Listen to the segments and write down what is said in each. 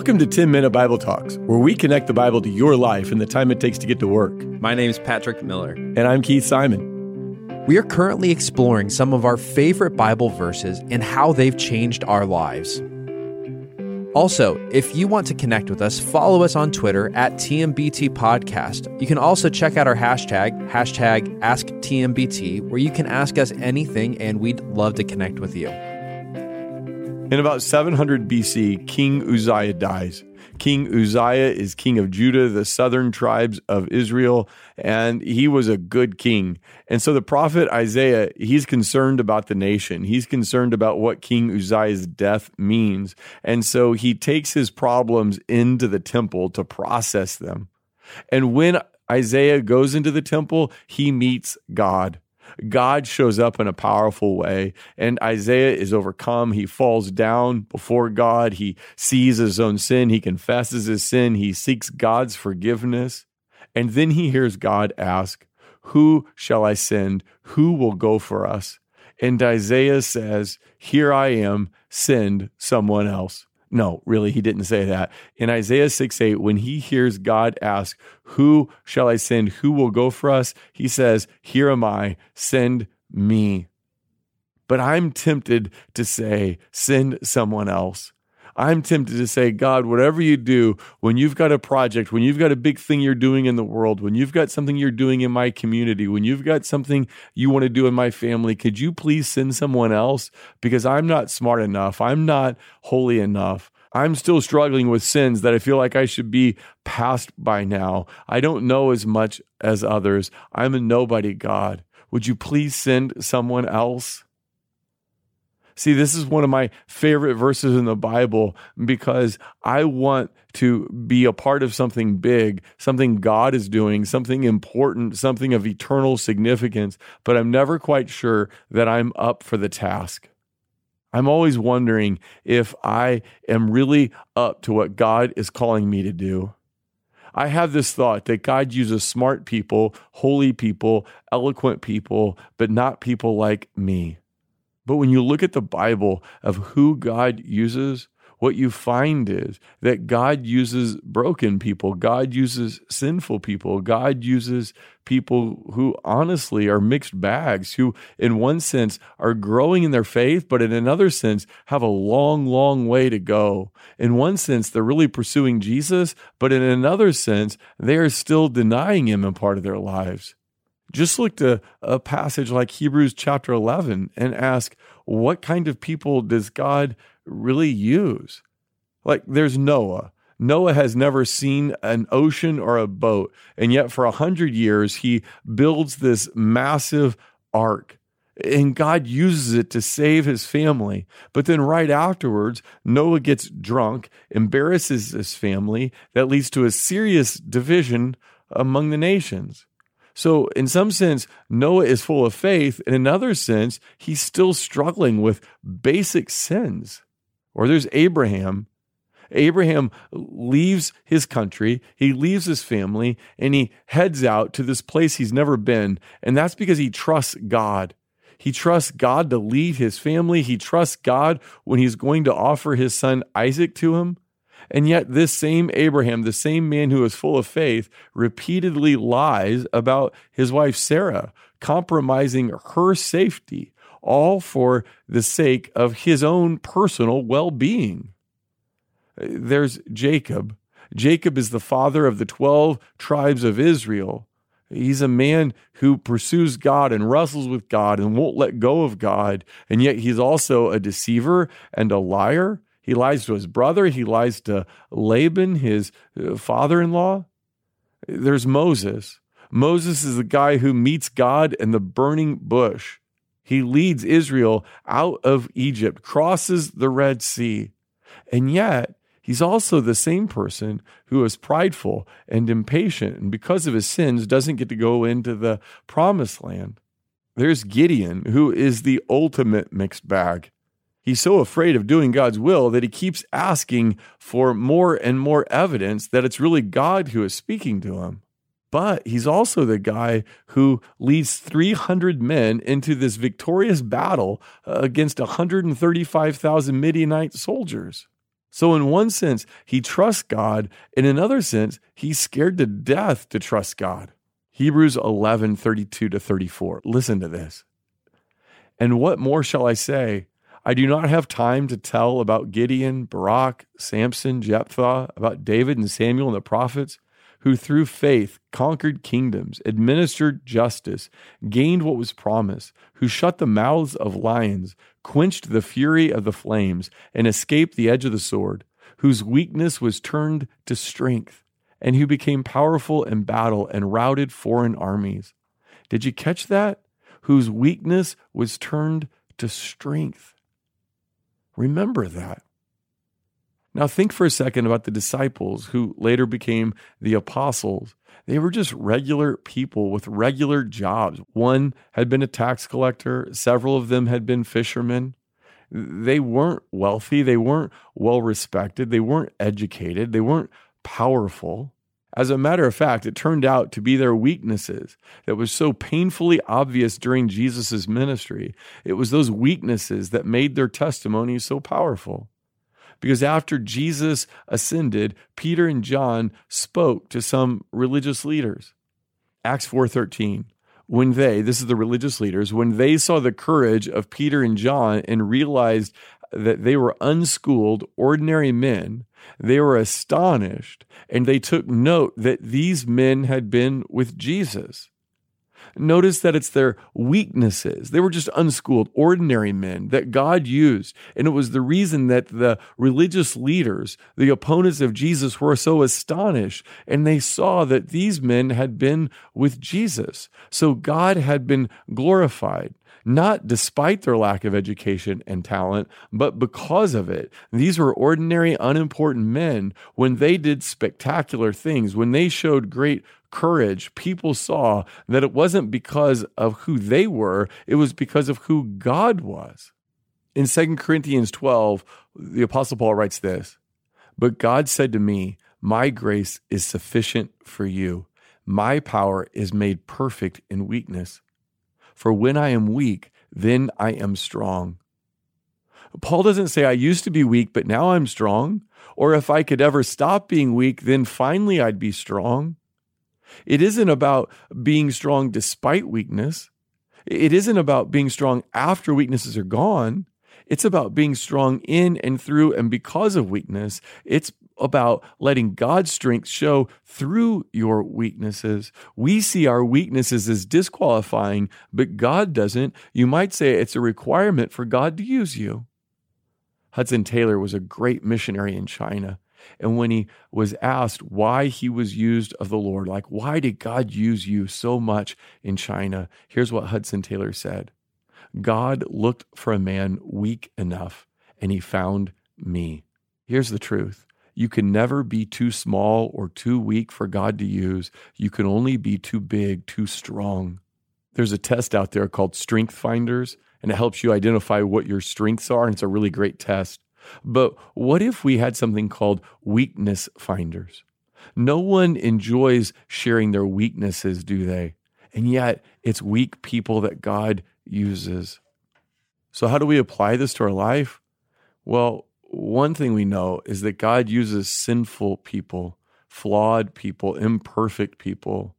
Welcome to 10 Minute Bible Talks, where we connect the Bible to your life and the time it takes to get to work. My name is Patrick Miller. And I'm Keith Simon. We are currently exploring some of our favorite Bible verses and how they've changed our lives. Also, if you want to connect with us, follow us on Twitter at TMBT Podcast. You can also check out our hashtag, hashtag AskTMBT, where you can ask us anything and we'd love to connect with you. In about 700 BC, King Uzziah dies. King Uzziah is king of Judah, the southern tribes of Israel, and he was a good king. And so the prophet Isaiah, he's concerned about the nation. He's concerned about what King Uzziah's death means. And so he takes his problems into the temple to process them. And when Isaiah goes into the temple, he meets God. God shows up in a powerful way, and Isaiah is overcome. He falls down before God. He sees his own sin. He confesses his sin. He seeks God's forgiveness. And then he hears God ask, Who shall I send? Who will go for us? And Isaiah says, Here I am, send someone else. No, really, he didn't say that. In Isaiah 6 8, when he hears God ask, Who shall I send? Who will go for us? He says, Here am I, send me. But I'm tempted to say, Send someone else. I'm tempted to say, God, whatever you do, when you've got a project, when you've got a big thing you're doing in the world, when you've got something you're doing in my community, when you've got something you want to do in my family, could you please send someone else? Because I'm not smart enough. I'm not holy enough. I'm still struggling with sins that I feel like I should be past by now. I don't know as much as others. I'm a nobody, God. Would you please send someone else? See, this is one of my favorite verses in the Bible because I want to be a part of something big, something God is doing, something important, something of eternal significance, but I'm never quite sure that I'm up for the task. I'm always wondering if I am really up to what God is calling me to do. I have this thought that God uses smart people, holy people, eloquent people, but not people like me. But when you look at the Bible of who God uses, what you find is that God uses broken people, God uses sinful people, God uses people who honestly are mixed bags, who, in one sense, are growing in their faith, but in another sense, have a long, long way to go. In one sense, they're really pursuing Jesus, but in another sense, they are still denying him in part of their lives. Just look to a passage like Hebrews chapter 11 and ask, what kind of people does God really use? Like there's Noah. Noah has never seen an ocean or a boat. And yet, for a hundred years, he builds this massive ark. And God uses it to save his family. But then, right afterwards, Noah gets drunk, embarrasses his family. That leads to a serious division among the nations. So, in some sense, Noah is full of faith. In another sense, he's still struggling with basic sins. Or there's Abraham. Abraham leaves his country, he leaves his family, and he heads out to this place he's never been. And that's because he trusts God. He trusts God to lead his family. He trusts God when he's going to offer his son Isaac to him. And yet, this same Abraham, the same man who is full of faith, repeatedly lies about his wife Sarah, compromising her safety, all for the sake of his own personal well being. There's Jacob. Jacob is the father of the 12 tribes of Israel. He's a man who pursues God and wrestles with God and won't let go of God. And yet he's also a deceiver and a liar. He lies to his brother. He lies to Laban, his uh, father in law. There's Moses. Moses is the guy who meets God in the burning bush. He leads Israel out of Egypt, crosses the Red Sea. And yet, he's also the same person who is prideful and impatient, and because of his sins, doesn't get to go into the promised land. There's Gideon, who is the ultimate mixed bag. He's so afraid of doing God's will that he keeps asking for more and more evidence that it's really God who is speaking to him. But he's also the guy who leads 300 men into this victorious battle uh, against 135,000 Midianite soldiers. So, in one sense, he trusts God. In another sense, he's scared to death to trust God. Hebrews 11 32 to 34. Listen to this. And what more shall I say? I do not have time to tell about Gideon, Barak, Samson, Jephthah, about David and Samuel and the prophets, who through faith conquered kingdoms, administered justice, gained what was promised, who shut the mouths of lions, quenched the fury of the flames, and escaped the edge of the sword, whose weakness was turned to strength, and who became powerful in battle and routed foreign armies. Did you catch that? Whose weakness was turned to strength. Remember that. Now, think for a second about the disciples who later became the apostles. They were just regular people with regular jobs. One had been a tax collector, several of them had been fishermen. They weren't wealthy, they weren't well respected, they weren't educated, they weren't powerful. As a matter of fact, it turned out to be their weaknesses that was so painfully obvious during Jesus' ministry. It was those weaknesses that made their testimony so powerful. Because after Jesus ascended, Peter and John spoke to some religious leaders. Acts 4:13 when they, this is the religious leaders, when they saw the courage of Peter and John and realized that they were unschooled, ordinary men, they were astonished and they took note that these men had been with Jesus. Notice that it's their weaknesses. They were just unschooled, ordinary men that God used. And it was the reason that the religious leaders, the opponents of Jesus, were so astonished. And they saw that these men had been with Jesus. So God had been glorified not despite their lack of education and talent, but because of it. These were ordinary, unimportant men. When they did spectacular things, when they showed great courage, people saw that it wasn't because of who they were, it was because of who God was. In 2 Corinthians 12, the Apostle Paul writes this But God said to me, My grace is sufficient for you. My power is made perfect in weakness. For when I am weak, then I am strong. Paul doesn't say, I used to be weak, but now I'm strong. Or if I could ever stop being weak, then finally I'd be strong. It isn't about being strong despite weakness. It isn't about being strong after weaknesses are gone. It's about being strong in and through and because of weakness. It's about letting God's strength show through your weaknesses. We see our weaknesses as disqualifying, but God doesn't. You might say it's a requirement for God to use you. Hudson Taylor was a great missionary in China. And when he was asked why he was used of the Lord, like, why did God use you so much in China? Here's what Hudson Taylor said God looked for a man weak enough, and he found me. Here's the truth you can never be too small or too weak for God to use. You can only be too big, too strong. There's a test out there called Strength Finders, and it helps you identify what your strengths are. And it's a really great test. But what if we had something called Weakness Finders? No one enjoys sharing their weaknesses, do they? And yet, it's weak people that God uses. So, how do we apply this to our life? Well, one thing we know is that God uses sinful people, flawed people, imperfect people.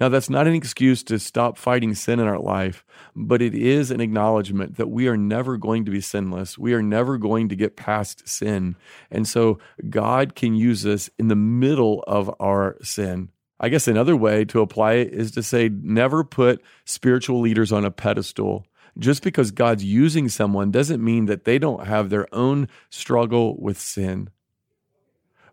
Now, that's not an excuse to stop fighting sin in our life, but it is an acknowledgement that we are never going to be sinless. We are never going to get past sin. And so God can use us in the middle of our sin. I guess another way to apply it is to say, never put spiritual leaders on a pedestal just because God's using someone doesn't mean that they don't have their own struggle with sin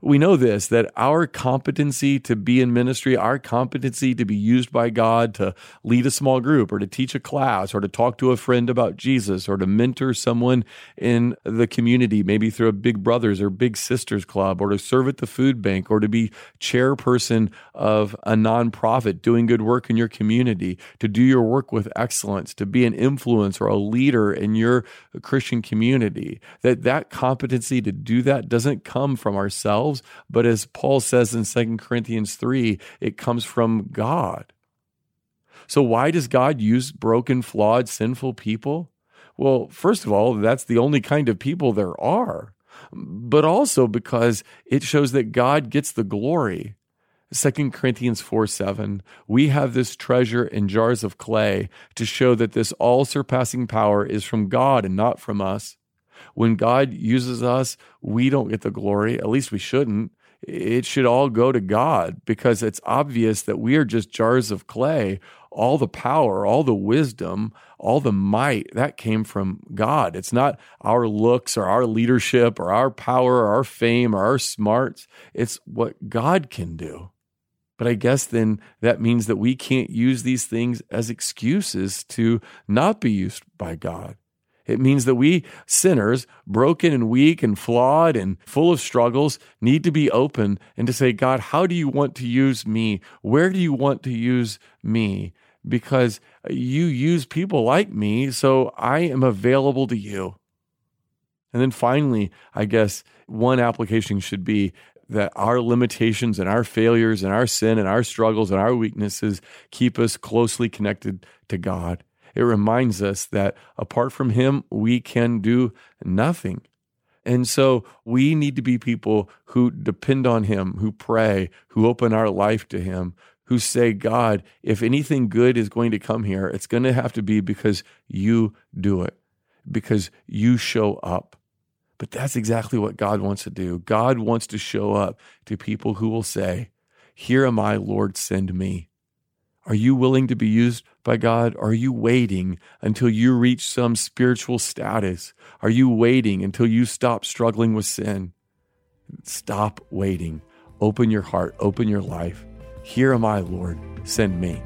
we know this that our competency to be in ministry, our competency to be used by God to lead a small group or to teach a class or to talk to a friend about Jesus or to mentor someone in the community, maybe through a Big Brothers or Big Sisters club or to serve at the food bank or to be chairperson of a nonprofit doing good work in your community, to do your work with excellence, to be an influence or a leader in your Christian community. That that competency to do that doesn't come from ourselves ourselves, but as Paul says in 2 Corinthians 3, it comes from God. So, why does God use broken, flawed, sinful people? Well, first of all, that's the only kind of people there are. but also because it shows that God gets the glory. 2 Corinthians 4 7, we have this treasure in jars of clay to show that this all surpassing power is from God and not from us. When God uses us, we don't get the glory. At least we shouldn't. It should all go to God because it's obvious that we are just jars of clay. All the power, all the wisdom, all the might, that came from God. It's not our looks or our leadership or our power or our fame or our smarts. It's what God can do. But I guess then that means that we can't use these things as excuses to not be used by God. It means that we sinners, broken and weak and flawed and full of struggles, need to be open and to say, God, how do you want to use me? Where do you want to use me? Because you use people like me, so I am available to you. And then finally, I guess one application should be that our limitations and our failures and our sin and our struggles and our weaknesses keep us closely connected to God. It reminds us that apart from Him, we can do nothing. And so we need to be people who depend on Him, who pray, who open our life to Him, who say, God, if anything good is going to come here, it's going to have to be because you do it, because you show up. But that's exactly what God wants to do. God wants to show up to people who will say, Here am I, Lord, send me. Are you willing to be used by God? Are you waiting until you reach some spiritual status? Are you waiting until you stop struggling with sin? Stop waiting. Open your heart, open your life. Here am I, Lord, send me.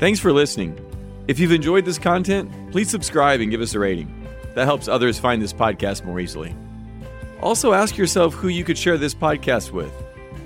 Thanks for listening. If you've enjoyed this content, please subscribe and give us a rating. That helps others find this podcast more easily. Also, ask yourself who you could share this podcast with.